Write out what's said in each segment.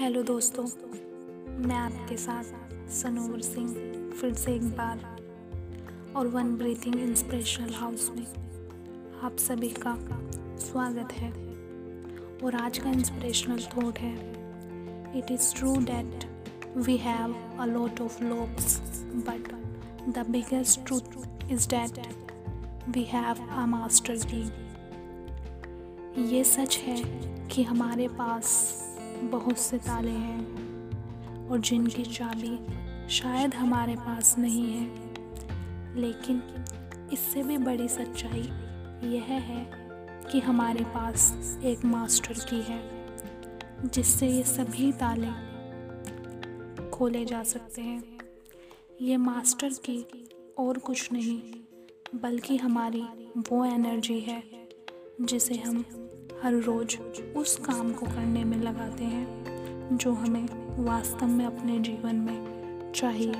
Hello दोस्तों। मैं आपके साथ सनोवर सिंह फिर से एक बार और वन ब्रीथिंग इंस्पिरेशनल हाउस में आप सभी का स्वागत है। और आज का इंस्पिरेशनल थॉट है it is true that we have a lot of locks but the biggest truth is that we have a master की ये सच है कि हमारे पास बहुत से ताले हैं और जिनकी चाबी शायद हमारे पास नहीं है। लेकिन इससे भी बड़ी सच्चाई यह है कि हमारे पास एक मास्टर की है, जिससे ये सभी ताले खोले जा सकते हैं। ये मास्टर की और कुछ नहीं, बल्कि हमारी वो एनर्जी है, जिसे हम हर रोज़ उस काम को करने में लगाते हैं, जो हमें वास्तव में अपने जीवन में चाहिए।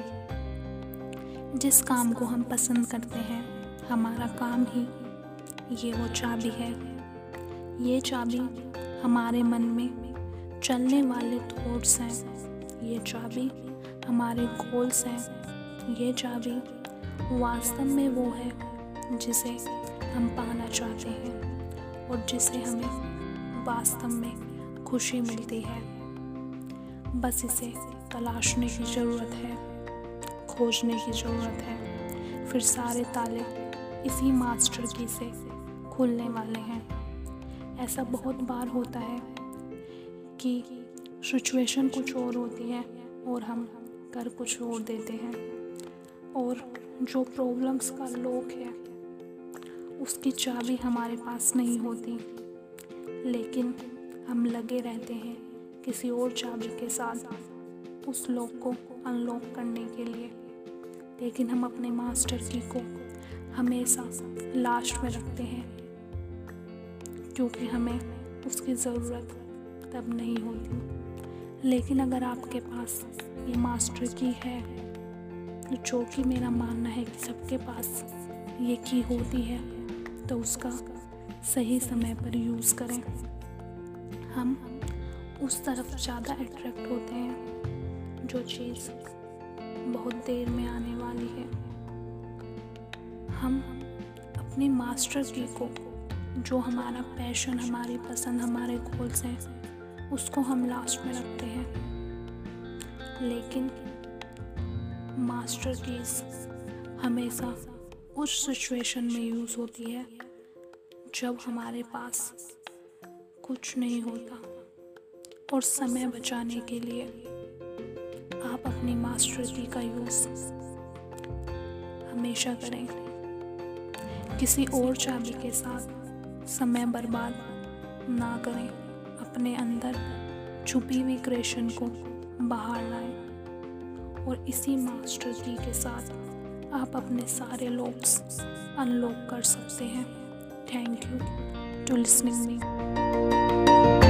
जिस काम को हम पसंद करते हैं, हमारा काम ही ये वो चाबी है। ये चाबी हमारे मन में चलने वाले थॉट्स हैं। ये चाबी हमारे गोल्स हैं। ये चाबी वास्तव में वो है जिसे हम पाना चाहते हैं। और जिसे हमें वास्तव में खुशी मिलती है। बस इसे तलाशने की ज़रूरत है, खोजने की ज़रूरत है। फिर सारे ताले इसी मास्टर की से खुलने वाले हैं। ऐसा बहुत बार होता है कि सिचुएशन कुछ और होती है और हम कर कुछ और देते हैं। और जो प्रॉब्लम्स का लोक है उसकी चाबी हमारे पास नहीं होती। लेकिन हम लगे रहते हैं किसी और चाबी के साथ उस लॉक को अनलॉक करने के लिए। लेकिन हम अपने मास्टर की को हमेशा लास्ट में रखते हैं, क्योंकि हमें उसकी ज़रूरत तब नहीं होती। लेकिन अगर आपके पास ये मास्टर की है, जो कि मेरा मानना है कि सबके पास ये की होती है तो उसका सही समय पर यूज़ करें। हम उस तरफ़ ज़्यादा अट्रैक्ट होते हैं, जो चीज़ बहुत देर में आने वाली है। हम अपनी मास्टर की को, जो हमारा पैशन हमारी पसंद, हमारे गोल्स हैं, उसको हम लास्ट में रखते हैं। लेकिन मास्टर कीज हमेशा उस सिचुएशन में यूज़ होती है जब हमारे पास कुछ नहीं होता और समय बचाने के लिए आप अपनी मास्टर की यूज़ हमेशा करें। किसी और चाबी के साथ समय बर्बाद ना करें। अपने अंदर छुपी हुई क्रेशन को बाहर लाएँ और इसी मास्टर की के साथ आप अपने सारे लॉक्स अनलॉक कर सकते हैं। Thank you to listening me.